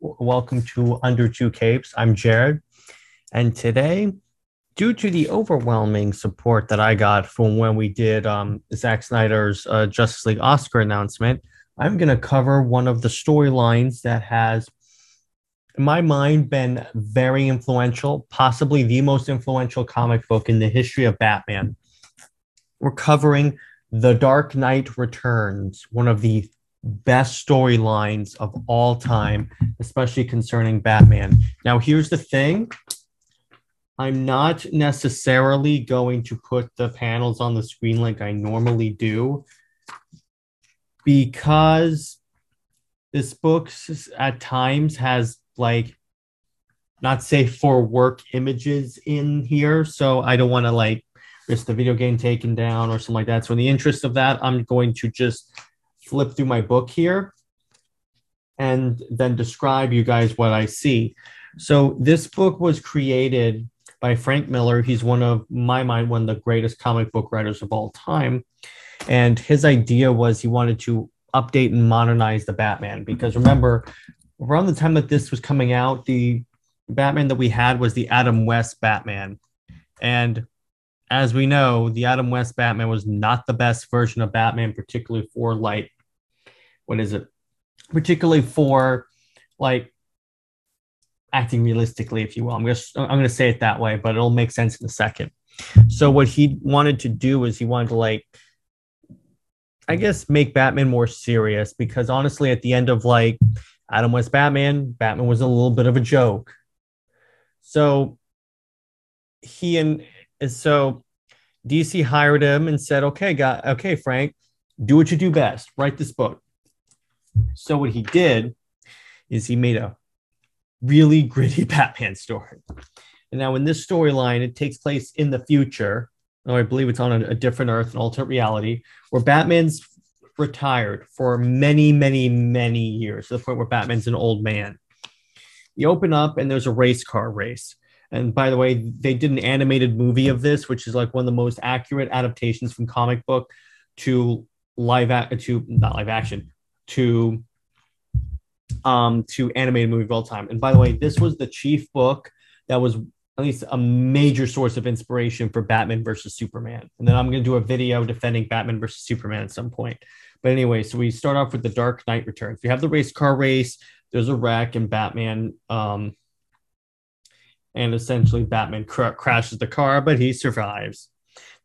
Welcome to Under Two Capes. I'm Jared. And today, due to the overwhelming support that I got from when we did um, Zack Snyder's uh, Justice League Oscar announcement, I'm going to cover one of the storylines that has, in my mind, been very influential, possibly the most influential comic book in the history of Batman. We're covering The Dark Knight Returns, one of the best storylines of all time, especially concerning Batman. Now, here's the thing I'm not necessarily going to put the panels on the screen like I normally do because this book at times has like not safe for work images in here so i don't want to like risk the video game taken down or something like that so in the interest of that i'm going to just flip through my book here and then describe you guys what I see. So this book was created by Frank Miller. He's one of my mind one of the greatest comic book writers of all time. And his idea was he wanted to update and modernize the Batman because remember around the time that this was coming out, the Batman that we had was the Adam West Batman. And as we know, the Adam West Batman was not the best version of Batman, particularly for like what is it? Particularly for like acting realistically, if you will. I'm just I'm gonna say it that way, but it'll make sense in a second. So what he wanted to do is he wanted to like I guess make Batman more serious because honestly, at the end of like Adam West Batman, Batman was a little bit of a joke. So he and so DC hired him and said, "Okay, got okay, Frank, do what you do best. Write this book." So what he did is he made a really gritty Batman story. And now in this storyline, it takes place in the future. I believe it's on a, a different Earth, an alternate reality, where Batman's retired for many, many, many years to the point where Batman's an old man. You open up and there's a race car race. And by the way, they did an animated movie of this, which is like one of the most accurate adaptations from comic book to live to not live action to um to animated movie of all time. And by the way, this was the chief book that was at least a major source of inspiration for Batman versus Superman. And then I'm going to do a video defending Batman versus Superman at some point. But anyway, so we start off with the Dark Knight Returns. We have the race car race. There's a wreck, and Batman, um, and essentially Batman cr- crashes the car, but he survives.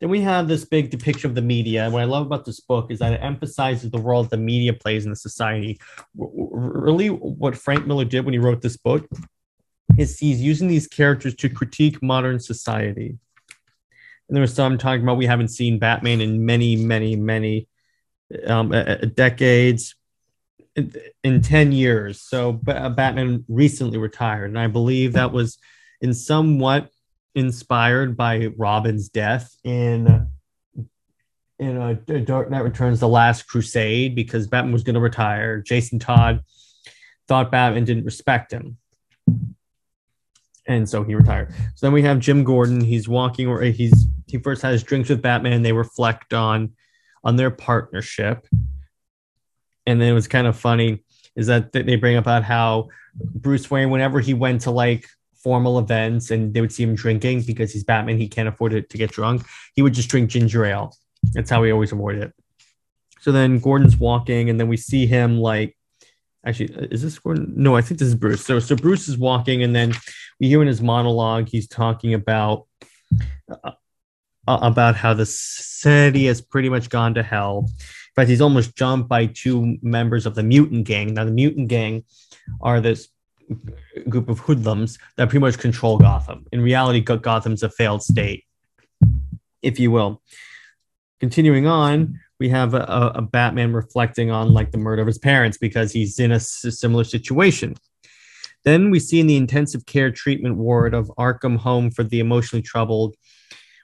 Then we have this big depiction of the media. What I love about this book is that it emphasizes the role that the media plays in the society. Really, what Frank Miller did when he wrote this book is he's using these characters to critique modern society. And there was some talking about we haven't seen Batman in many, many, many um, decades, in 10 years. So Batman recently retired. And I believe that was in somewhat inspired by Robin's death in in uh, a Dark Knight Returns: The Last Crusade because Batman was going to retire. Jason Todd thought Batman didn't respect him, and so he retired. So then we have Jim Gordon. He's walking, or he's he first has drinks with Batman. They reflect on on their partnership, and then it was kind of funny is that they bring about how Bruce Wayne, whenever he went to like formal events and they would see him drinking because he's Batman, he can't afford it to get drunk. He would just drink ginger ale. That's how he always avoided it. So then Gordon's walking, and then we see him like, actually, is this Gordon? No, I think this is Bruce. So so Bruce is walking, and then we hear in his monologue he's talking about uh, uh about how the city has pretty much gone to hell. In fact, he's almost jumped by two members of the mutant gang. Now, the mutant gang are this group of hoodlums that pretty much control Gotham. In reality, Gotham's a failed state, if you will. Continuing on, we have a, a Batman reflecting on like the murder of his parents because he's in a similar situation. Then we see in the intensive care treatment ward of Arkham Home for the emotionally troubled,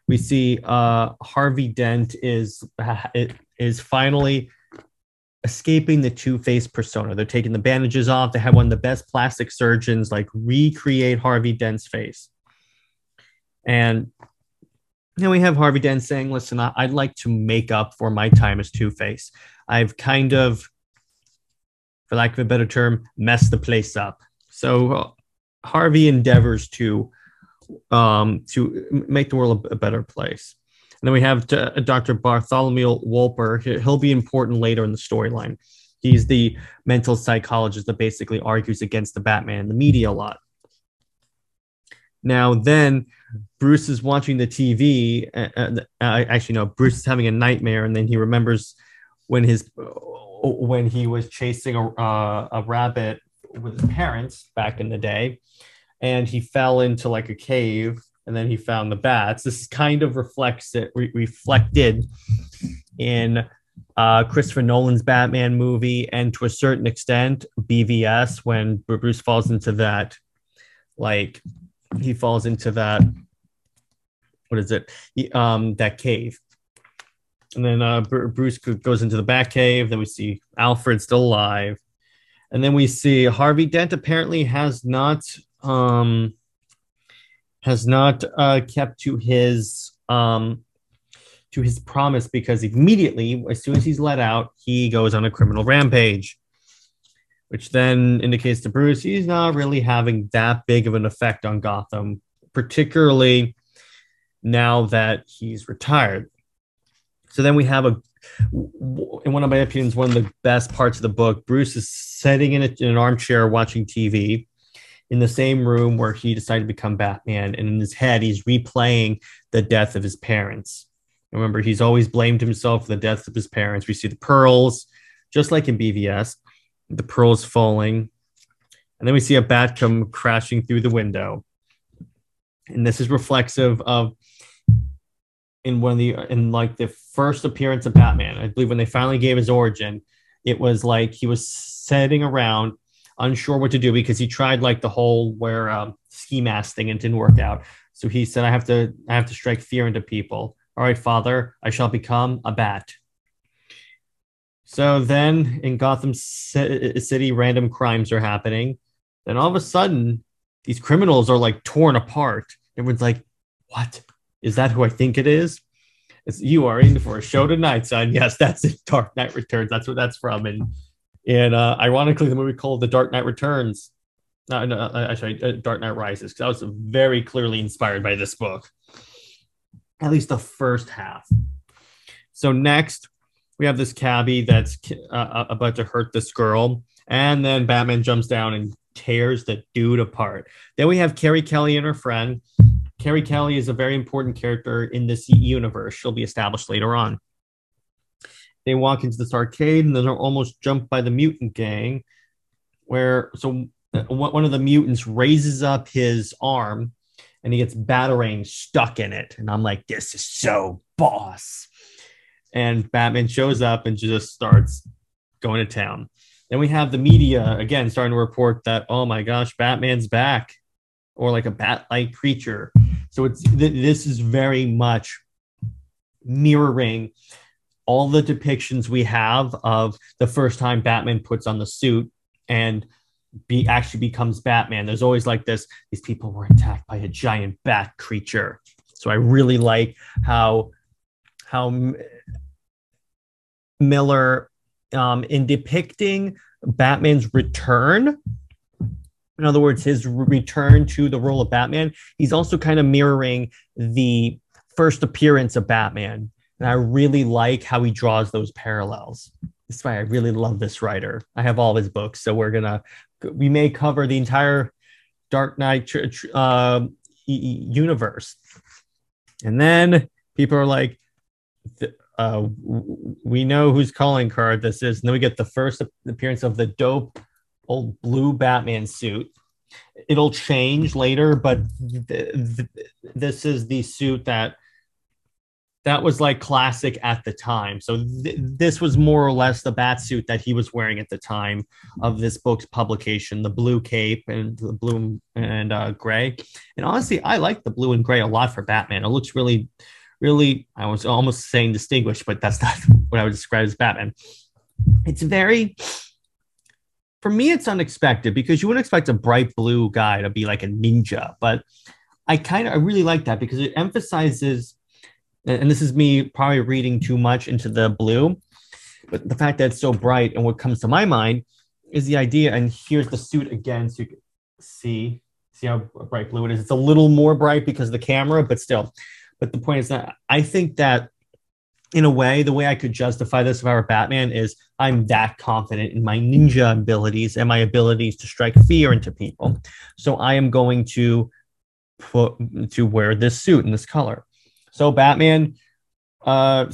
we see uh, Harvey Dent is is finally escaping the Two Face persona. They're taking the bandages off. They have one of the best plastic surgeons like recreate Harvey Dent's face. And then we have Harvey Dent saying, listen, I- would like to make up for my time as Two-Face. I've kind of, for lack of a better term, messed the place up. So uh, Harvey endeavors to um, to make the world a better place. And then we have Dr. Bartholomew Wolper. He'll be important later in the storyline. He's the mental psychologist that basically argues against the Batman the media a lot. Now, then Bruce is watching the TV. Uh, uh, actually, no, Bruce is having a nightmare, and then he remembers when his when he was chasing a, uh, a rabbit with his parents back in the day, and he fell into like a cave, and then he found the bats. This kind of reflects it re- reflected in uh, Christopher Nolan's Batman movie, and to a certain extent, BVS when Bruce falls into that, like he falls into that. What is it? He, um, that cave, and then uh, Bruce goes into the Bat Cave. Then we see Alfred still alive, and then we see Harvey Dent apparently has not um, has not uh, kept to his um, to his promise because immediately, as soon as he's let out, he goes on a criminal rampage, which then indicates to Bruce he's not really having that big of an effect on Gotham, particularly now that he's retired. So then we have a, in one of my opinions, one of the best parts of the book. Bruce is sitting in, a, in an armchair watching TV in the same room where he decided to become Batman. And in his head, he's replaying the death of his parents. Remember, he's always blamed himself for the deaths of his parents. We see the pearls, just like in BVS, the pearls falling. And then we see a bat come crashing through the window. And this is reflexive of in one of the in like the first appearance of Batman. I believe when they finally gave his origin, it was like he was sitting around unsure what to do because he tried like the whole where um, ski mask thing and didn't work out. So he said, "I have to, I have to strike fear into people." All right, Father, I shall become a bat. So then in Gotham City, random crimes are happening. Then all of a sudden, these criminals are like torn apart. Everyone's like, "What is that? Who I think it is?" It's, you are in for a show tonight, son. Yes, that's it. Dark Knight Returns. That's what that's from. And and uh, ironically, the movie called The Dark Knight Returns. Uh, no, uh, actually, uh, Dark Knight Rises, because I was very clearly inspired by this book. At least the first half. So next, we have this cabbie that's uh, uh, about to hurt this girl, and then Batman jumps down and tears the dude apart. Then we have Carrie Kelly and her friend. Carrie Kelly is a very important character in this universe. She'll be established later on. They walk into this arcade and they're almost jumped by the mutant gang. Where so uh, one of the mutants raises up his arm and he gets batarang stuck in it. And I'm like, this is so boss. And Batman shows up and just starts going to town. Then we have the media again starting to report that, oh my gosh, Batman's back, or like a bat like creature. So it's th- this is very much mirroring all the depictions we have of the first time Batman puts on the suit and be actually becomes Batman. There's always like this: these people were attacked by a giant bat creature. So I really like how how Miller, um, in depicting Batman's return, in other words, his return to the role of Batman, he's also kind of mirroring the first appearance of Batman and I really like how he draws those parallels. That's why I really love this writer. I have all his books, so we're gonna we may cover the entire Dark Knight uh, universe, and then people are like, uh, "We know whose calling card this is." And then we get the first appearance of the dope old blue Batman suit. It'll change later, but th- th- this is the suit that that was like classic at the time. So th- this was more or less the bat suit that he was wearing at the time of this book's publication, the blue cape and the blue and uh, gray. And honestly, I like the blue and gray a lot for Batman. It looks really, really, I was almost saying distinguished, but that's not what I would describe as Batman. It's very, for me, it's unexpected because you wouldn't expect a bright blue guy to be like a ninja, but I kind of, I really like that because it emphasizes and this is me probably reading too much into the blue, but the fact that it's so bright and what comes to my mind is the idea. And here's the suit again, so you can see see how bright blue it is. It's a little more bright because of the camera, but still. But the point is that I think that in a way, the way I could justify this if I were Batman is I'm that confident in my ninja abilities and my abilities to strike fear into people. So I am going to put to wear this suit in this color. So Batman uh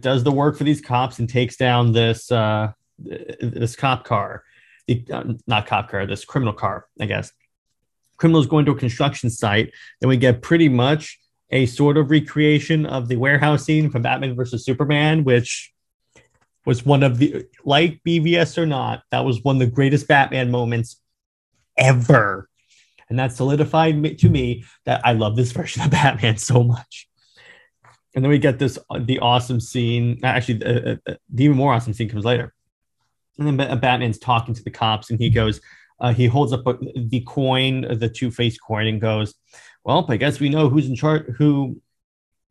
does the work for these cops and takes down this uh this cop car. The, uh, not cop car, this criminal car, I guess. Criminals going to a construction site, then we get pretty much a sort of recreation of the warehouse scene from Batman versus Superman, which was one of the like BVS or not, that was one of the greatest Batman moments ever. And that solidified to me that I love this version of Batman so much. And then we get this the awesome scene. Actually, uh, uh, the even more awesome scene comes later. And then Batman's talking to the cops, and he goes, uh, he holds up the coin, the Two Face coin, and goes, well, I guess we know who's in charge, who,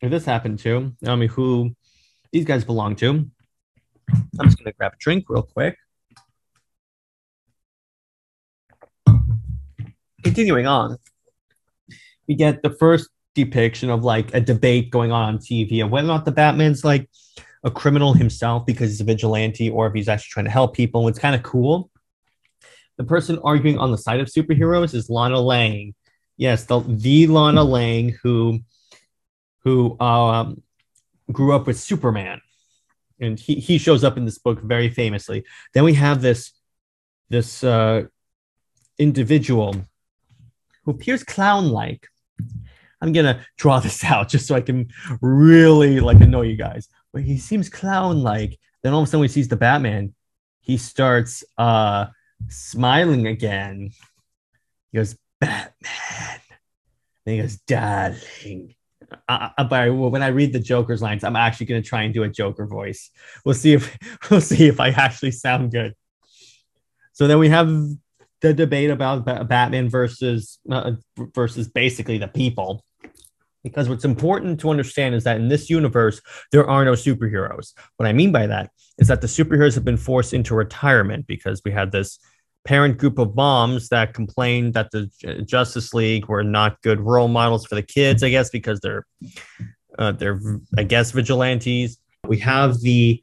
this happened to. I mean, who these guys belong to. I'm just to grab a drink real quick. Continuing on, we get the first depiction of like a debate going on on TV of whether or not the Batman's like a criminal himself because he's a vigilante or if he's actually trying to help people. It's kind of cool. The person arguing on the side of superheroes is Lana Lang, Yes, the the Lana Lang who who um, grew up with Superman, and he he shows up in this book very famously. Then we have this this uh, individual who appears clown like. I'm gonna draw this out just so I can really like annoy you guys. But he seems clown like. Then all of a sudden, when he sees the Batman, he starts uh, smiling again. He goes, Batman. And he goes, darling. I, I, but when I read the Joker's lines, I'm actually to try and do a Joker voice. We'll see if we'll see if I actually sound good. So then we have the debate about Batman versus uh, versus basically the people. Because what's important to understand is that in this universe, there are no superheroes. What I mean by that is that the superheroes have been forced into retirement because we had this parent group of moms that complained that the Justice League were not good role models for the kids, I guess, because they're uh, they're I guess vigilantes. We have the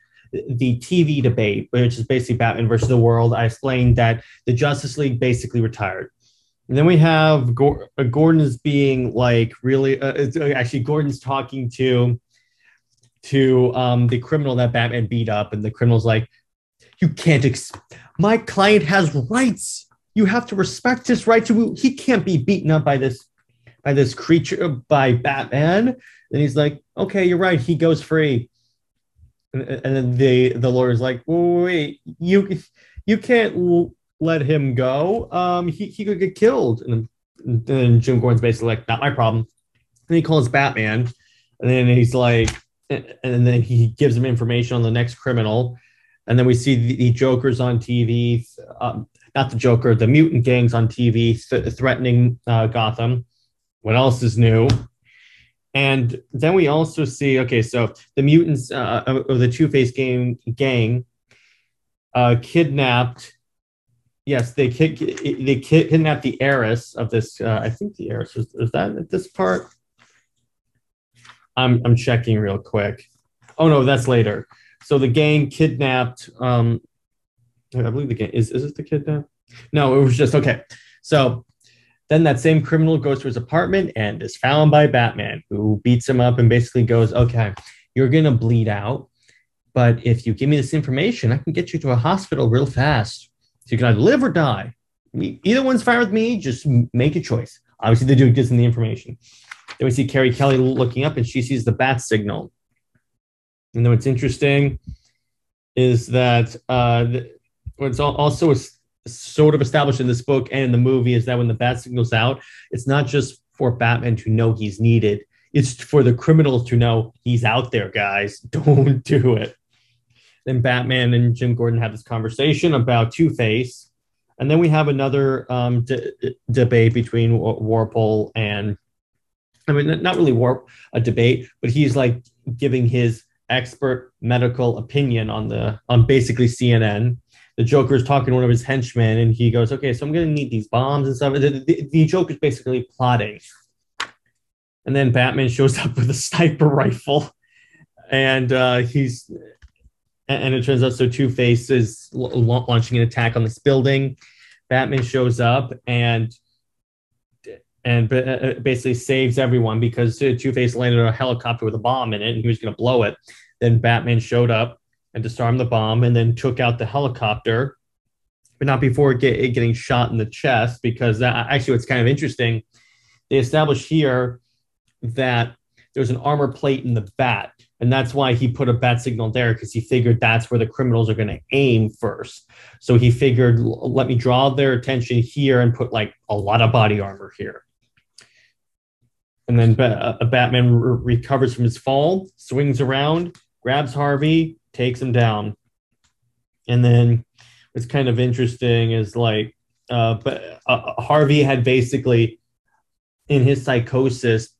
the TV debate, which is basically Batman versus the world. I explained that the Justice League basically retired. And then we have uh, Gordon is being like really uh, uh, actually Gordon's talking to to um, the criminal that Batman beat up, and the criminal's like, "You can't ex- my client has rights. You have to respect his rights. He can't be beaten up by this by this creature by Batman. And he's like, okay, you're right. He goes free. And, and then the the lawyer's like, wait, you you can't let him go. Um, he, he could get killed. And then Jim Gordon's basically like, not my problem. And he calls Batman, and then he's like, and then he gives him information on the next criminal and then we see the, the Jokers on TV, um, not the Joker, the mutant gangs on TV th- threatening uh, Gotham. What else is new? And then we also see okay, so the mutants uh, of the Two Face gang gang uh, kidnapped. Yes, they kid, they kid, kidnapped the heiress of this. Uh, I think the heiress is, is that at this part. I'm I'm checking real quick. Oh no, that's later. So the gang kidnapped. Um, I believe the gang is. Is it the kidnap? No, it was just okay. So then that same criminal goes to his apartment and is found by Batman, who beats him up and basically goes, "Okay, you're gonna bleed out, but if you give me this information, I can get you to a hospital real fast. So you can either live or die. Either one's fine with me. Just make a choice." Obviously, the dude gives him the information. Then we see Carrie Kelly looking up, and she sees the bat signal and then what's interesting is that uh, what's also sort of established in this book and in the movie is that when the bat signal's out, it's not just for Batman to know he's needed. It's for the criminals to know he's out there, guys. Don't do it. Then Batman and Jim Gordon have this conversation about Two Face. And then we have another um, debate between Wolper and, I mean, not really warp a debate, but he's like giving his expert medical opinion on the on basically CNN. The Joker is talking to one of his henchmen, and he goes, "Okay, so I'm going to need these bombs and stuff." The, the, the Joker's basically plotting, and then Batman shows up with a sniper rifle, and uh, he's and it turns out so Two Face is launching an attack on this building. Batman shows up and and uh, basically saves everyone because Two Face landed a helicopter with a bomb in it and he was going to blow it. Then Batman showed up and disarmed the bomb and then took out the helicopter, but not before get, getting shot in the chest. Because that, actually, what's kind of interesting, they established here that there's an armor plate in the bat and that's why he put a bat signal there because he figured that's where the criminals are going to aim first. So he figured, let me draw their attention here and put like a lot of body armor here. And then a Batman re- recovers from his fall, swings around, grabs Harvey, takes him down. And then what's kind of interesting is like, uh, but uh, Harvey had basically, in his psychosis,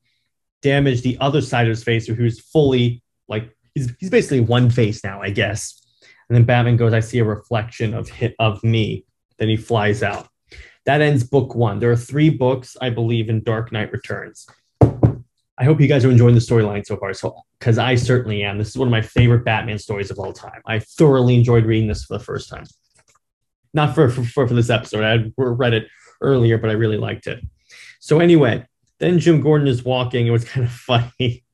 damaged the other side of his face, where he was fully like he's he's basically one face now, I guess. And then Batman goes, I see a reflection of hit of me. Then he flies out. That ends book one. There are three books, I believe, in Dark Knight Returns. I hope you guys are enjoying the storyline so far. So, because I certainly am. This is one of my favorite Batman stories of all time. I thoroughly enjoyed reading this for the first time. Not for for, for this episode. I read it earlier, but I really liked it. So anyway, then Jim Gordon is walking. It was kind of funny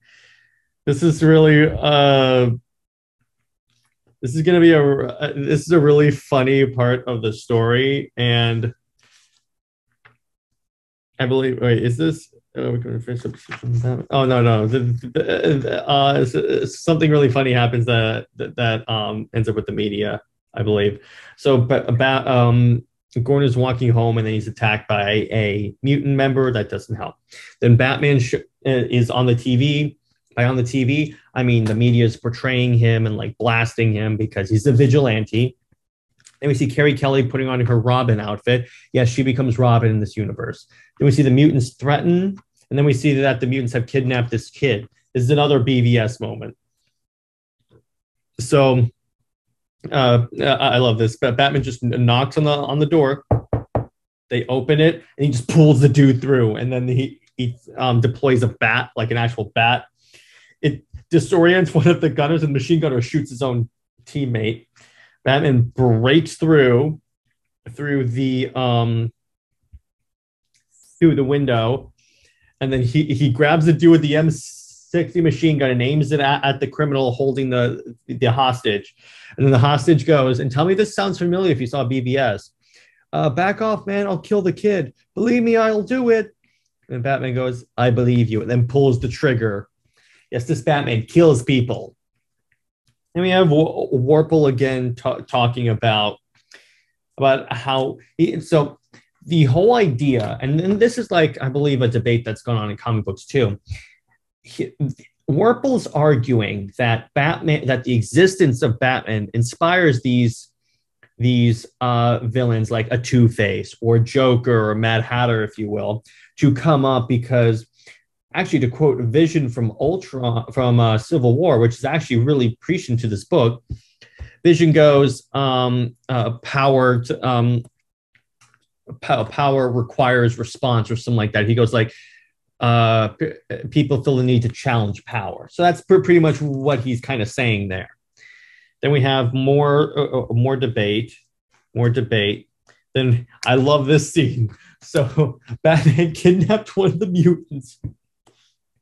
this is really uh this is going to be a this is a really funny part of the story and i believe wait is this oh, to finish up oh no no the, the, uh, something really funny happens that, that that um ends up with the media i believe so but about um Gordon is walking home and then he's attacked by a mutant member. That doesn't help. Then Batman sh- is on the TV by on the TV, I mean the media is portraying him and like blasting him because he's a vigilante. Then we see Carrie Kelly putting on her Robin outfit. Yes, she becomes Robin in this universe. Then we see the mutants threaten, and then we see that the mutants have kidnapped this kid. This is another BVS moment. So uh, I love this. Batman just knocks on the on the door. They open it, and he just pulls the dude through, and then he he um, deploys a bat, like an actual bat, it disorients one of the gunners, and the machine gunner shoots his own teammate. Batman breaks through through the um through the window, and then he he grabs the dude with the M60 machine gun and aims it at, at the criminal holding the the hostage. And then the hostage goes, and tell me this sounds familiar if you saw BVS. Uh, back off, man. I'll kill the kid. Believe me, I'll do it. And Batman goes, I believe you, and then pulls the trigger yes, this Batman kills people. And we have Wolper again t- talking about about how he, so the whole idea, and, and this is like I believe a debate that's going on in comic books too. He, Wolper's arguing that Batman that the existence of Batman inspires these these uh, villains like a Two Face or Joker or Mad Hatter, if you will, to come up because actually to quote Vision from Ultron from uh, Civil War, which is actually really prescient to this book. Vision goes, um, uh, power to, um, power requires response or something like that. He goes like, uh, p- people feel the need to challenge power. So that's pr- pretty much what he's kind of saying there. Then we have more uh, uh more debate, more debate. Then I love this scene. So Batman kidnapped one of the mutants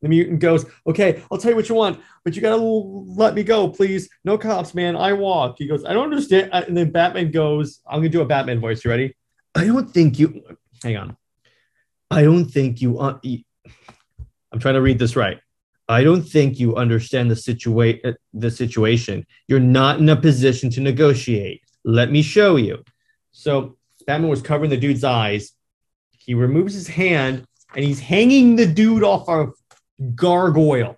the mutant goes, Okay, I'll tell you what you want, but you gotta let me go, please. No cops, man. I walk. He goes, I don't understand. And then Batman goes, I'm gonna do a Batman voice. You ready? I don't think you. Hang on. I don't think you. Uh, I'm trying to read this right. I don't think you understand the situation. Uh, the situation. You're not in a position to negotiate. Let me show you. So Batman was covering the dude's eyes. He removes his hand and he's hanging the dude off of gargoyle.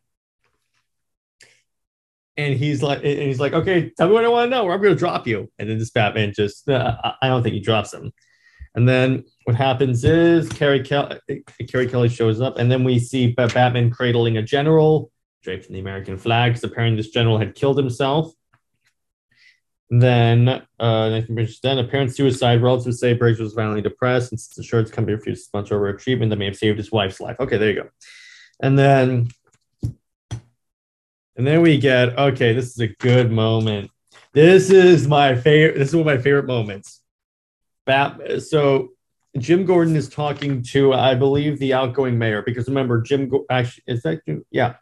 And he's like, and he's like, okay, tell me what I want to know, or I'm going to drop you. And then this Batman just, uh, I don't think he drops him. And then what happens is Carrie, Kel- Carrie Kelly shows up, and then we see Batman cradling a general draped in the American flag, because apparently this general had killed himself. Then, uh, then apparent suicide. Relatives say Briggs was violently depressed, and since insurance company refused to sponsor a treatment that may have saved his wife's life. Okay, there you go. And then, and then we get okay. This is a good moment. This is my favorite. This is one of my favorite moments. Bat. So Jim Gordon is talking to, I believe, the outgoing mayor because remember, Jim actually is that yeah,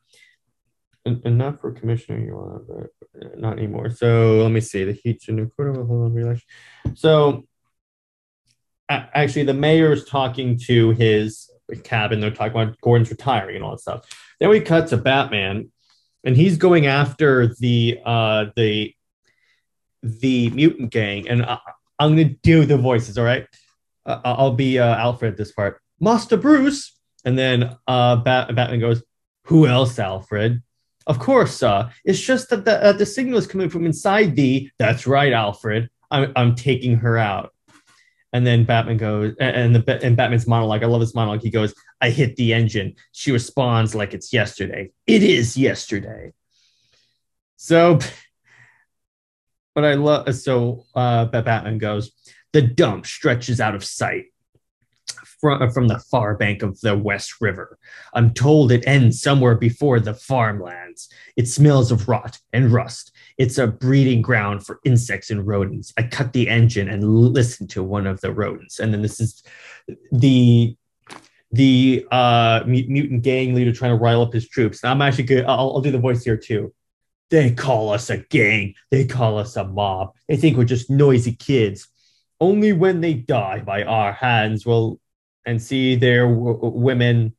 and, and not for commissioner you want, but not anymore. So let me see the hold on election. So actually, the mayor is talking to his cabin. They're talking about Gordon's retiring and all that stuff. Then we cut to Batman, and he's going after the uh the the mutant gang, and I, I'm gonna do the voices. All right uh, I'll be uh, Alfred this part. Master Bruce. And then uh, Bat- Batman goes, Who else, Alfred? Of course, uh, it's just that the, uh, the signal is coming from inside the. That's right, Alfred. I'm, I'm taking her out. And then Batman goes, and the and Batman's monologue. I love this monologue. He goes, "I hit the engine." She responds like it's yesterday. It is yesterday. So, but I love. So uh, Batman goes, the dump stretches out of sight from, from the far bank of the West River. I'm told it ends somewhere before the farmlands. It smells of rot and rust. It's a breeding ground for insects and rodents. I cut the engine and listen to one of the rodents. And then this is the the uh, mutant gang leader trying to rile up his troops. Now I'm actually good. I'll, I'll do the voice here too. They call us a gang. They call us a mob. They think we're just noisy kids only when they die by our hands will and see their w- women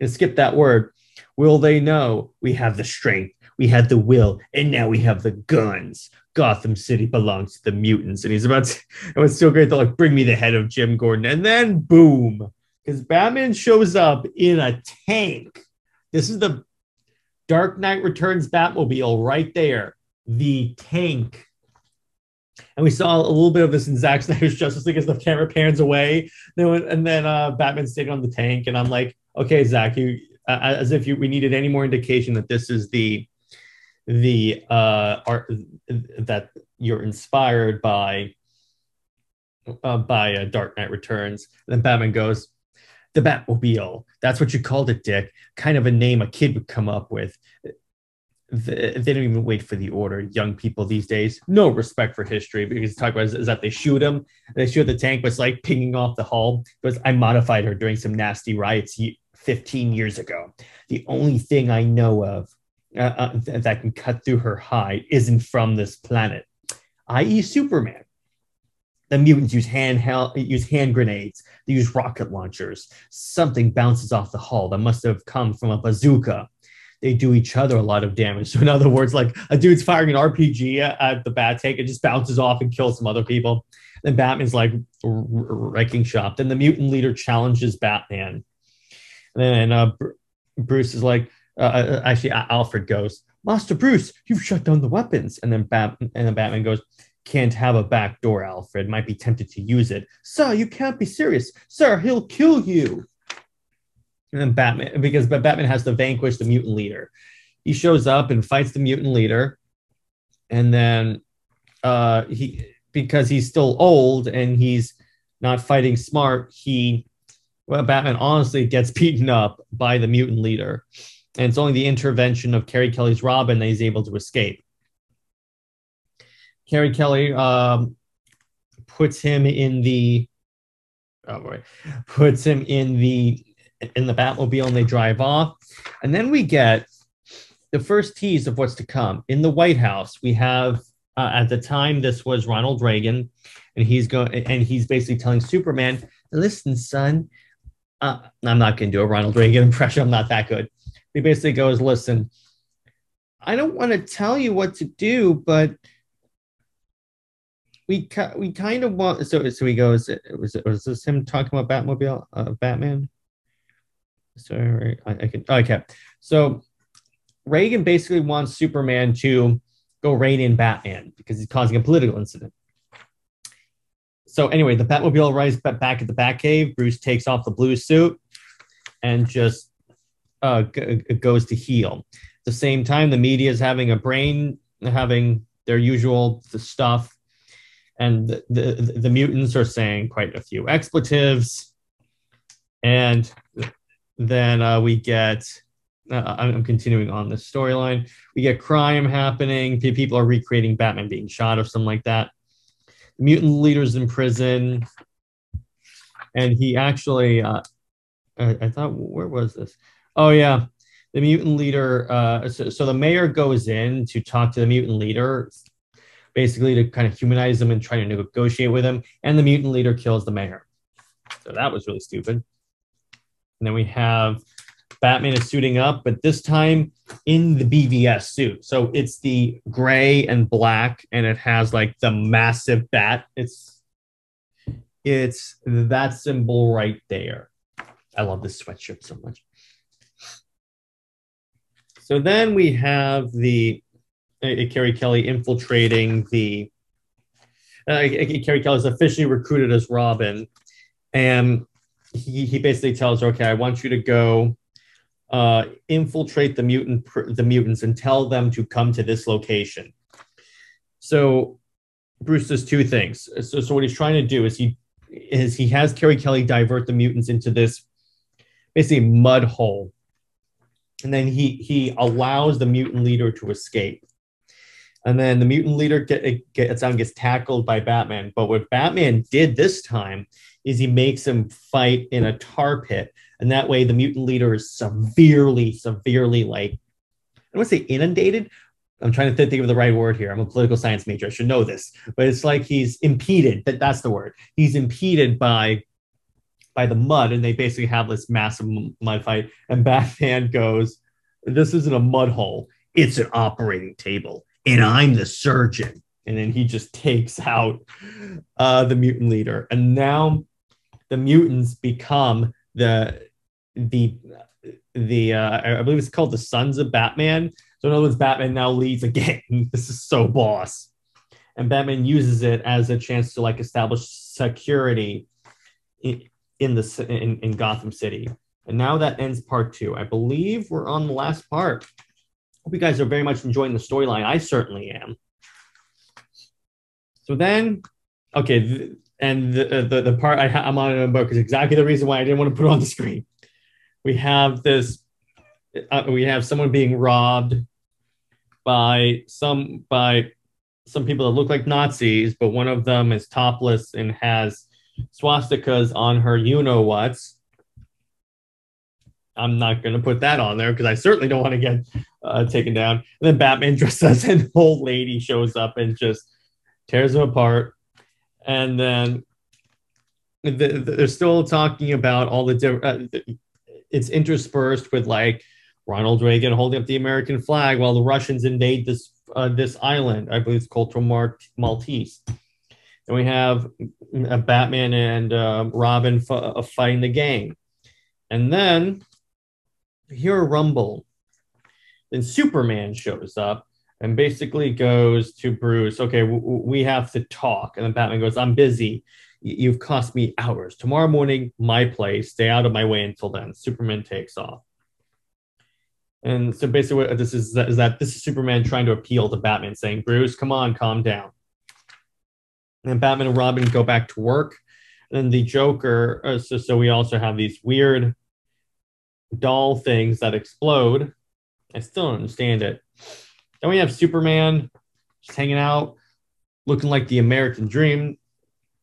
and skip that word will they know we have the strength we had the will and now we have the guns. Gotham city belongs to the mutants. And he's about to it was so great to like bring me the head of jim gordon. And then boom because batman shows up in a tank. This is the dark knight returns batmobile right there the tank. And we saw a little bit of this in Zack Snyder's Justice League as the camera pans away. And then uh, Batman sitting on the tank, and I'm like, okay, Zack, you uh, as if you we needed any more indication that this is the the uh, art that you're inspired by uh, by uh, Dark Knight Returns. And then Batman goes, "The Batmobile. That's what you called it, Dick. Kind of a name a kid would come up with they don't even wait for the order. Young people these days, no respect for history because talk about is, is, that they shoot him, they shoot the tank, but like pinging off the hull. Because I modified her during some nasty riots 15 years ago. The only thing I know of uh, uh, that can cut through her hide isn't from this planet, i.e., Superman. The mutants use hand use hand grenades. They use rocket launchers. Something bounces off the hull that must have come from a bazooka they do each other a lot of damage. So in other words, like a dude's firing an RPG at the bat tank, it just bounces off and kills some other people. Then Batman's like wrecking shop. Then the mutant leader challenges Batman. And then uh, Bruce is like, uh, uh actually, Alfred goes, Master Bruce, you've shut down the weapons. And then Bat- and then Batman goes, can't have a back door, Alfred. Might be tempted to use it. Sir, you can't be serious. Sir, he'll kill you. And then Batman, because Batman has to vanquish the mutant leader. He shows up and fights the mutant leader, and then uh, he because he's still old and he's not fighting smart. He well, Batman honestly gets beaten up by the mutant leader, and it's only the intervention of Carrie Kelly's Robin that he's able to escape. Carrie Kelly um, puts him in the oh boy, puts him in the in the Batmobile and they drive off. And then we get the first tease of what's to come. In the White House, we have uh, at the time this was Ronald Reagan, and he's going and he's basically telling Superman, "Listen, son, uh, I'm not going to do a Ronald Reagan impression. I'm not that good." He basically goes, "Listen, I don't want to tell you what to do, but." We, we kind of want so so he goes was was this him talking about Batmobile uh, Batman Sorry, I, I can. Okay, so Reagan basically wants Superman to go rein in Batman because he's causing a political incident. So anyway, the Batmobile arrives back at the Batcave. Bruce takes off the blue suit and just uh, g- goes to heal. At the same time, the media is having a brain, having their usual stuff, and the, the, the mutants are saying quite a few expletives. And then uh, we get, uh, I'm continuing on this storyline. We get crime happening. People are recreating Batman being shot or something like that. The mutant leader's in prison. And he actually, uh, I, I thought, where was this? Oh, yeah. The mutant leader uh, so, so, the mayor goes in to talk to the mutant leader basically to kind of humanize him and try to negotiate with him and the mutant leader kills the mayor. So that was really stupid. And then we have batman is suiting up but this time in the bvs suit. So it's the gray and black and it has like the massive bat. It's it's that symbol right there. I love this sweatshirt so much so then we have the uh, Carrie Kelly infiltrating the. Uh, Carrie Kelly is officially recruited as Robin, and he, he basically tells her, "Okay, I want you to go uh, infiltrate the mutant the mutants and tell them to come to this location." So Bruce does two things. So, so what he's trying to do is he is he has Carrie Kelly divert the mutants into this basically mud hole and then he he allows the mutant leader to escape. And then the mutant leader get, gets out and gets tackled by batman. But what batman did this time is he makes him fight in a tar pit. And that way the mutant leader is severely severely like i don't want to say inundated. I'm trying to think of the right word here. I'm a political science major. I should know this. But it's like he's impeded that that's the word. He's impeded by by the mud, and they basically have this massive mud fight. And Batman goes, "This isn't a mud hole; it's an operating table, and I'm the surgeon." And then he just takes out uh, the mutant leader, and now the mutants become the the the uh, I believe it's called the Sons of Batman. So in other words, Batman now leads a gang. this is so boss, and Batman uses it as a chance to like establish security the in, in Gotham City. And now that ends part two. I believe we're on the last part. Hope you guys are very much enjoying the storyline. I certainly am. So then, okay, th- and the, the, the part I ha- I'm on in the book is exactly the reason why I didn't want to put it on the screen. We have this, uh, we have someone being robbed by some by some people that look like Nazis, but one of them is topless and has swastikas on her you know what's. I'm not going to put that on there because I certainly don't want to get uh, taken down. And then Batman just as an old lady shows up and just tears them apart. And then the, the, they're still talking about all the different. Uh, it's interspersed with like Ronald Reagan holding up the American flag while the Russians invade this uh, this island. I believe it's called Maltese. And we have a Batman and uh, Robin f- uh, fighting the gang. And then hear a rumble. Then Superman shows up and basically goes to Bruce, okay, w- we have to talk. And then Batman goes, I'm busy. You've cost me hours. Tomorrow morning, my place. Stay out of my way until then. Superman takes off. And so basically, what this is, is that this is Superman trying to appeal to Batman, saying, Bruce, come on, calm down. And Batman and Robin go back to work. And then the Joker, uh, so, so we also have these weird doll things that explode. I still don't understand it. Then we have Superman just hanging out, looking like the American dream.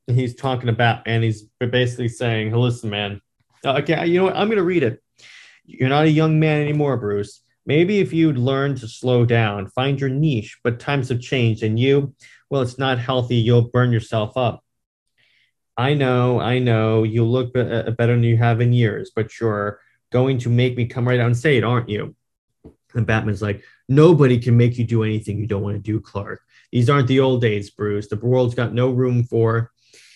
And he's talking about, and he's basically saying, hey, listen, man, uh, okay, you know what? I'm going to read it. You're not a young man anymore, Bruce. Maybe if you'd learn to slow down, find your niche, but times have changed, and you, well, it's not healthy. You'll burn yourself up. I know, I know, you look uh, better than you have in years, but you're going to make me come right out and say it, aren't you? And Batman's like, nobody can make you do anything you don't want to do, Clark. These aren't the old days, Bruce. The world's got no room for.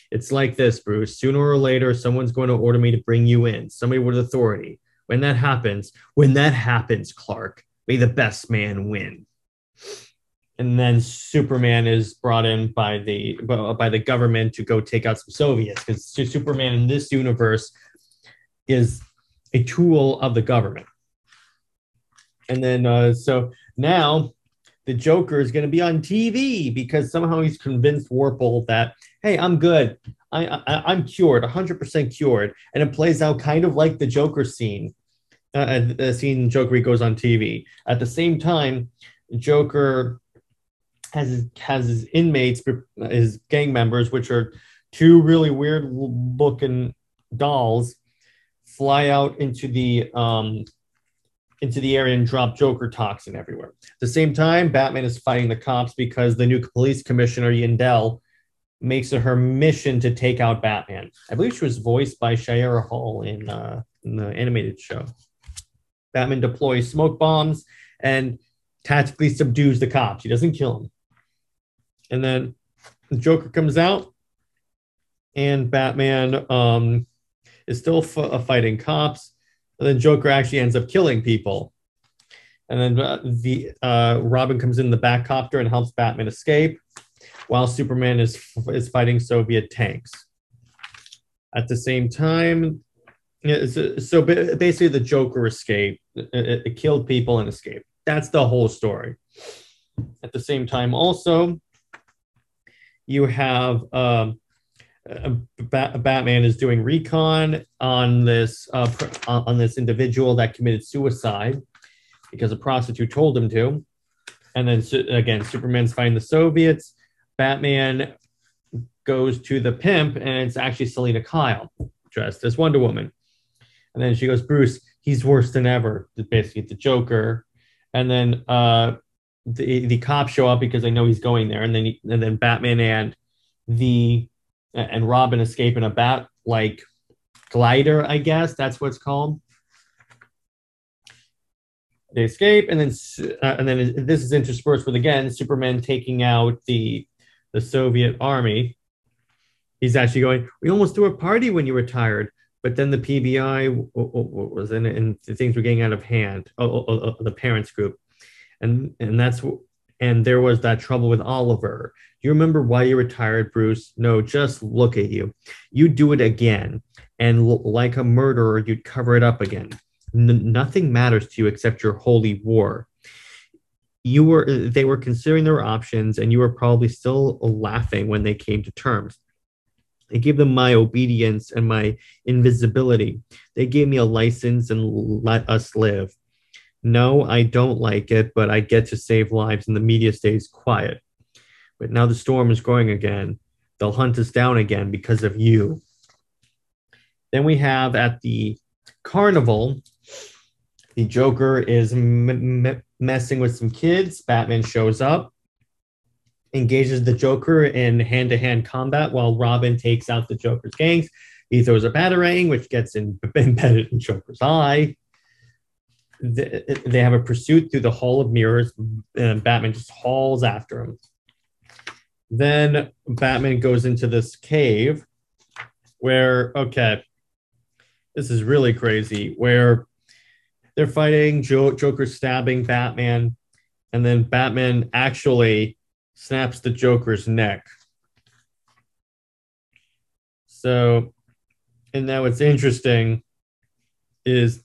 It's like this, Bruce. Sooner or later, someone's going to order me to bring you in, somebody with authority. When that happens, when that happens, Clark, may the best man win and then Superman is brought in by the by the government to go take out some Soviets because Superman in this universe is a tool of the government. And then uh, so now the Joker is going to be on TV because somehow he's convinced Wolper that, hey, I'm good. I, I, am cured, 100% cured. And it plays out kind of like the Joker scene, uh, the scene Joker goes on TV. At the same time, Joker has his, has his inmates, his gang members, which are two really weird looking dolls, fly out into the um, into the area and drop Joker toxin everywhere. At the same time, Batman is fighting the cops because the new police commissioner Yindel makes it her mission to take out Batman. I believe she was voiced by Shayera Hol in, uh, in the animated show. Batman deploys smoke bombs and tactically subdues the cops. He doesn't kill them. And then the Joker comes out, and Batman um, is still f- uh, fighting cops and then Joker actually ends up killing people. And then uh, the uh, Robin comes in the bat copter and helps Batman escape, while Superman is is fighting Soviet tanks. At the same time, so basically the Joker escaped, it, it killed people and escaped. That's the whole story. At the same time, also, you have um, Batman is doing recon on this uh, on this individual that committed suicide because a prostitute told him to, and then again, Superman's fighting the Soviets. Batman goes to the pimp, and it's actually Selina Kyle dressed as Wonder Woman, and then she goes, "Bruce, he's worse than ever." Basically, the Joker, and then uh, the the cops show up because they know he's going there, and then he, and then Batman and the and Robin escape in a bat like glider, I guess that's what it's called. They escape, and then uh, and then this is interspersed with again Superman taking out the the Soviet army. He's actually going. We almost threw a party when you retired, but then the PBI was in, and things were getting out of hand. Oh, oh, oh, oh, the parents group, and and that's and there was that trouble with Oliver. You remember why you retired, Bruce? No, just look at you. You do it again. And like a murderer, you'd cover it up again. N- nothing matters to you except your holy war. You were, they were considering their options, and you were probably still laughing when they came to terms. They gave them my obedience and my invisibility. They gave me a license and let us live. No, I don't like it, but I get to save lives, and the media stays quiet. But now the storm is growing again. They'll hunt us down again because of you. Then we have at the carnival, the Joker is m- m- messing with some kids. Batman shows up, engages the Joker in hand to hand combat while Robin takes out the Joker's gangs. He throws a batarang, which gets in, embedded in Joker's eye. They have a pursuit through the Hall of Mirrors, and Batman just hauls after him. Then Batman goes into this cave where, okay, this is really crazy, where they're fighting, Joker stabbing Batman, and then Batman actually snaps the Joker's neck. So, and now what's interesting is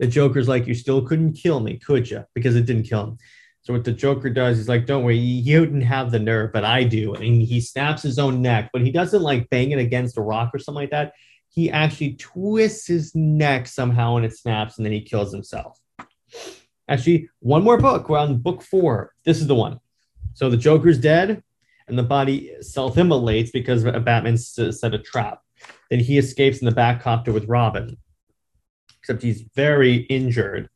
the Joker's like, You still couldn't kill me, could you? Because it didn't kill him. So what the Joker does, he's like, "Don't worry, you didn't have the nerve, but I do." And he snaps his own neck, but he doesn't like bang it against a rock or something like that. He actually twists his neck somehow, and it snaps, and then he kills himself. Actually, one more book. We're on book four. This is the one. So the Joker's dead, and the body self-immolates because of Batman set a trap. Then he escapes in the bat copter with Robin, except he's very injured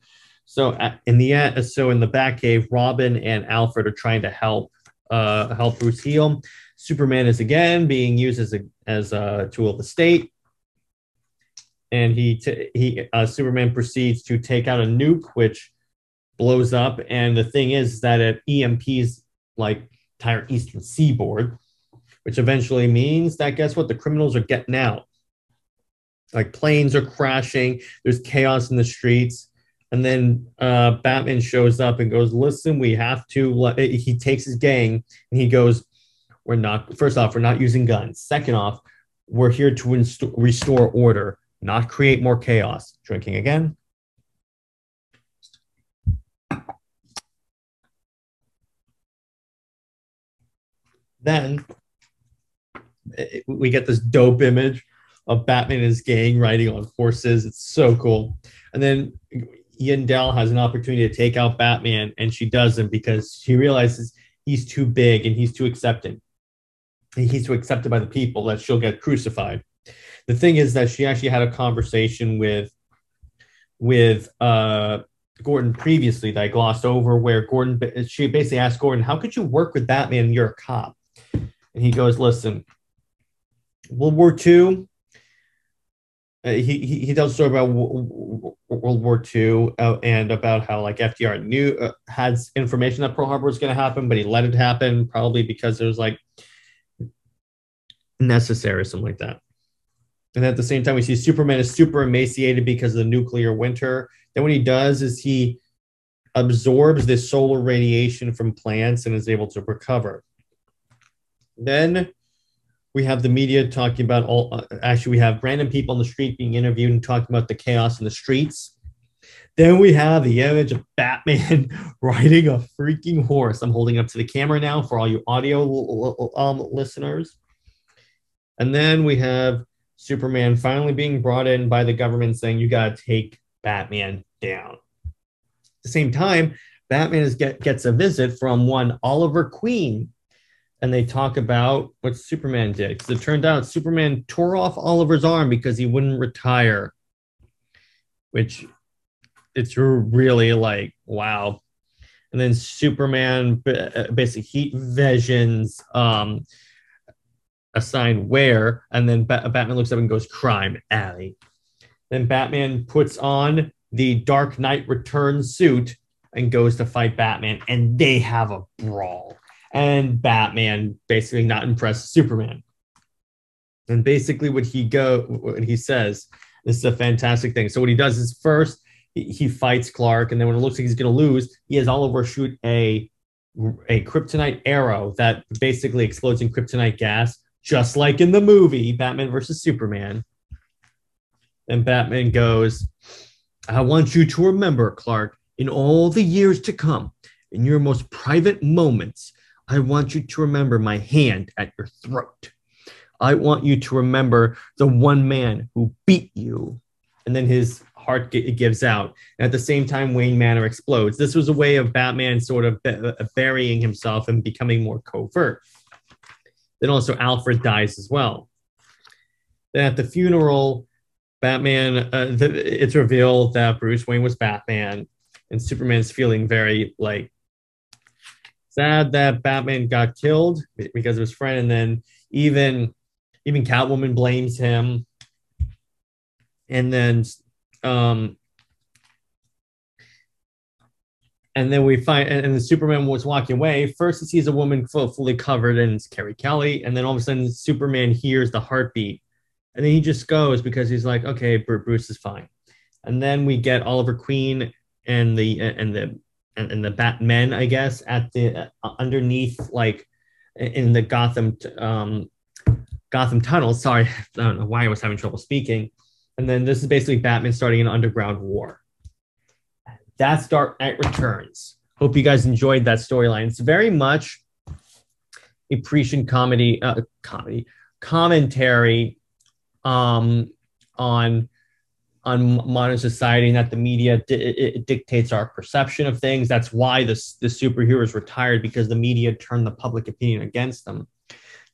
so uh, in the end, so in the Batcave, Robin and Alfred are trying to help uh, help Bruce heal. Superman is again being used as a as a tool of the state, and he t- he uh, Superman proceeds to take out a nuke, which blows up. And the thing is that it EMPs like entire eastern seaboard, which eventually means that guess what? The criminals are getting out like planes are crashing, there's chaos in the streets. And then uh, Batman shows up and goes, Listen, we have to. Eh, he takes his gang and he goes, We're not, first off, we're not using guns. Second off, we're here to inst- restore order, not create more chaos. Drinking again. Then eh, we get this dope image of Batman and his gang riding on horses. It's so cool. And then Yindel has an opportunity to take out Batman, and she doesn't because she realizes he's too big and he's too accepting. He's too accepted by the people that she'll get crucified. The thing is that she actually had a conversation with with uh, Gordon previously that I glossed over, where Gordon she basically asked Gordon, "How could you work with Batman? You're a cop." And he goes, "Listen, World War II he, he, he tells a story about World War II uh, and about how like FDR knew uh, had information that Pearl Harbor was going to happen, but he let it happen probably because it was like necessary something like that. And at the same time, we see Superman is super emaciated because of the nuclear winter. Then what he does is he absorbs this solar radiation from plants and is able to recover. Then we have the media talking about all uh, actually we have random people on the street being interviewed and talking about the chaos in the streets. Then we have the image of batman riding a freaking horse. I'm holding up to the camera now for all you audio um, listeners. And then we have superman finally being brought in by the government saying you got to take batman down. At the same time batman is get, gets a visit from one oliver queen and they talk about what Superman did. Because it turned out Superman tore off Oliver's arm because he wouldn't retire, which it's really like, wow. And then Superman basically heat visions um, assigned where, and then ba- Batman looks up and goes, crime alley. Then Batman puts on the Dark Knight Return suit and goes to fight Batman, and they have a brawl and Batman basically not impressed Superman. And basically, what he go what he says this is a fantastic thing. So what he does is first he, he fights Clark, and then when it looks like he's going to lose, he has Oliver shoot a a kryptonite arrow that basically explodes in kryptonite gas, just like in the movie Batman versus Superman. And Batman goes, "I want you to remember, Clark, in all the years to come, in your most private moments." I want you to remember my hand at your throat. I want you to remember the one man who beat you. And then his heart gives out. And at the same time, Wayne Manor explodes. This was a way of Batman sort of uh, burying himself and becoming more covert. Then also, Alfred dies as well. Then at the funeral, Batman, uh, the, it's revealed that Bruce Wayne was Batman, and Superman's feeling very like sad that Batman got killed because of his friend, and then even even Catwoman blames him, and then um, and then we find and, and the Superman was walking away. First, he sees a woman full, fully covered, and it's Carrie Kelly, and then all of a sudden, Superman hears the heartbeat, and then he just goes because he's like, okay, Bruce is fine. And then we get Oliver Queen and the and the and, and the Batmen, I guess, at the uh, underneath, like in the Gotham um, Gotham tunnel. Sorry, I don't know why I was having trouble speaking. And then this is basically Batman starting an underground war. That's Dark Knight Returns. Hope you guys enjoyed that storyline. It's very much a prescient comedy, uh, comedy commentary um, on on modern society and that the media di- dictates our perception of things. That's why the, the superheroes retired because the media turned the public opinion against them.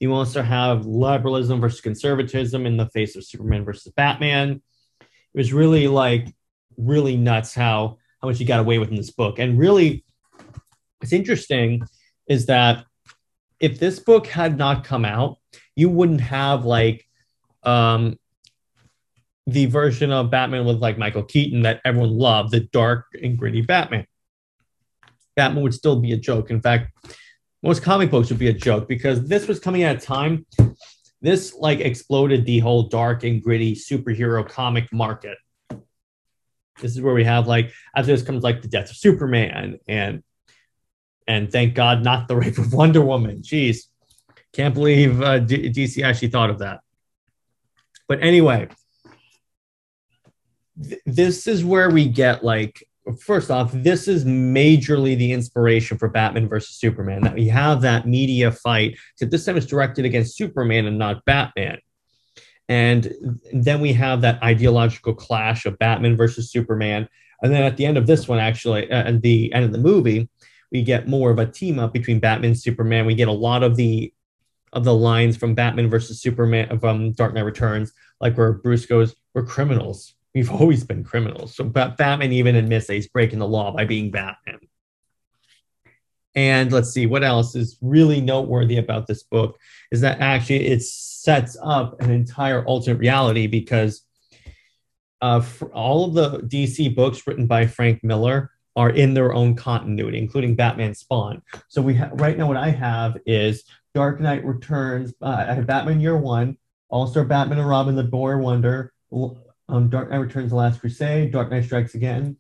You also have liberalism versus conservatism in the face of Superman versus Batman. It was really like really nuts how how much he got away with in this book. And really, what's interesting is that if this book had not come out, you wouldn't have like um, the version of Batman with like Michael Keaton that everyone loved, the dark and gritty Batman. Batman would still be a joke. In fact, most comic books would be a joke because this was coming at a time this like exploded the whole dark and gritty superhero comic market. This is where we have like after this comes like the death of Superman and and thank God not the rape of Wonder Woman. Jeez, can't believe uh, D- DC actually thought of that. But anyway, this is where we get like first off, this is majorly the inspiration for Batman versus Superman. That we have that media fight. So this time it's directed against Superman and not Batman. And then we have that ideological clash of Batman versus Superman. And then at the end of this one, actually, uh, at the end of the movie, we get more of a team up between Batman and Superman. We get a lot of the of the lines from Batman versus Superman from Dark Knight Returns, like where Bruce goes, "We're criminals. We've always been criminals." So Batman even admits that he's breaking the law by being Batman. And let's see what else is really noteworthy about this book is that actually it sets up an entire alternate reality because uh, all of the DC books written by Frank Miller are in their own continuity, including Batman Spawn. So we ha- right now what I have is Dark Knight Returns. Uh, I have Batman Year One, All Star Batman and Robin, The Boy Wonder, um, Dark Knight Returns, The Last Crusade, Dark Knight Strikes Again,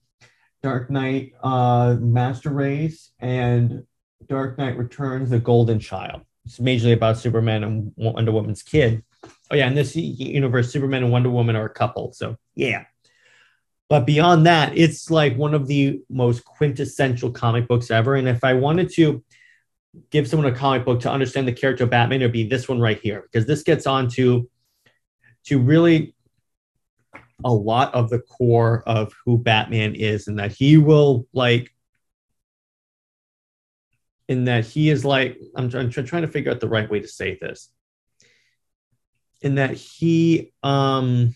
Dark Knight uh, Master Race, and Dark Knight Returns, The Golden Child. It's majorly about Superman and Wonder Woman's kid. Oh yeah, in this universe, Superman and Wonder Woman are a couple. So yeah. But beyond that, it's like one of the most quintessential comic books ever. And if I wanted to give someone a comic book to understand the character of Batman, it'd be this one right here, because this gets on to, to really a lot of the core of who Batman is, and that he will like in that he is like I'm, I'm trying to figure out the right way to say this. In that he um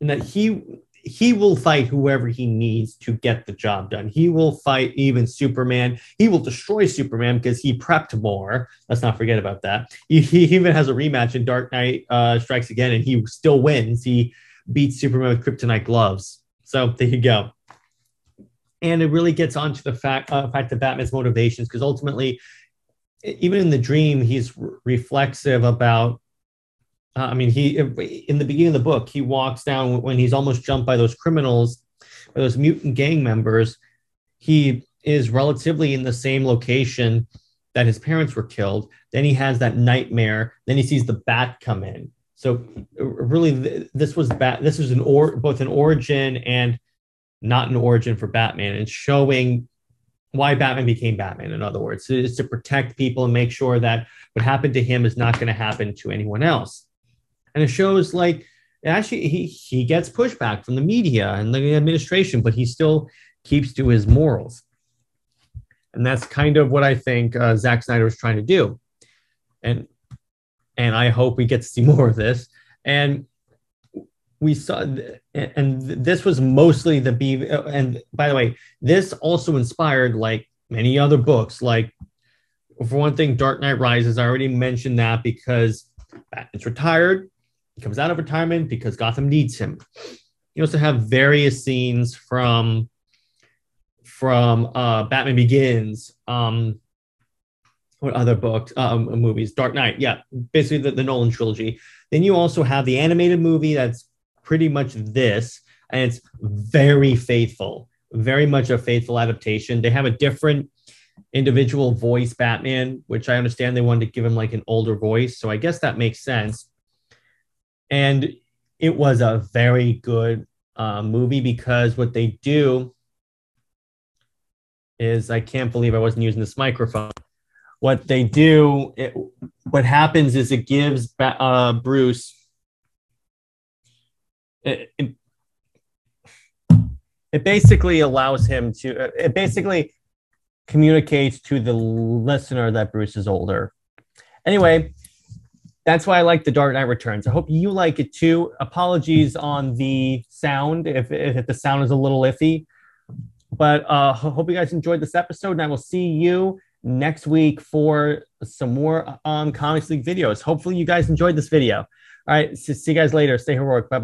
in that he he will fight whoever he needs to get the job done. He will fight even Superman. He will destroy Superman because he prepped more. Let's not forget about that. He, he even has a rematch in Dark Knight uh, Strikes Again, and he still wins. He beats Superman with kryptonite gloves. So there you go. And it really gets onto the fact uh, fact of Batman's motivations because ultimately, even in the dream, he's re- reflexive about uh, I mean, he in the beginning of the book, he walks down when he's almost jumped by those criminals, by those mutant gang members. He is relatively in the same location that his parents were killed. Then he has that nightmare. Then he sees the bat come in. So really, this was bat. This was an or both an origin and not an origin for Batman, and showing why Batman became Batman. In other words, is to protect people and make sure that what happened to him is not going to happen to anyone else and it shows like actually he he gets pushback from the media and the administration, but he still keeps to his morals. And that's kind of what I think uh, Zack Snyder was trying to do. And and I hope we get to see more of this. And we saw, and this was mostly the B. And by the way, this also inspired like many other books. Like for one thing, Dark Knight Rises. I already mentioned that because it's retired. He comes out of retirement because Gotham needs him. You also have various scenes from from uh, Batman Begins. Um, what other books, um, movies? Dark Knight, yeah, basically the, the Nolan trilogy. Then you also have the animated movie that's pretty much this, and it's very faithful, very much a faithful adaptation. They have a different individual voice Batman, which I understand they wanted to give him like an older voice, so I guess that makes sense and it was a very good uh, movie because what they do is I can't believe I wasn't using this microphone. What they do, it, what happens is it gives uh, Bruce. It, it, it basically allows him to. It basically communicates to the listener that Bruce is older. Anyway, that's why I like the Dark Knight Returns. I hope you like it too. Apologies on the sound if, if the sound is a little iffy, but uh, hope you guys enjoyed this episode, and I will see you next week for some more um, Comics League videos. Hopefully, you guys enjoyed this video. All right, see you guys later. Stay heroic. Bye bye.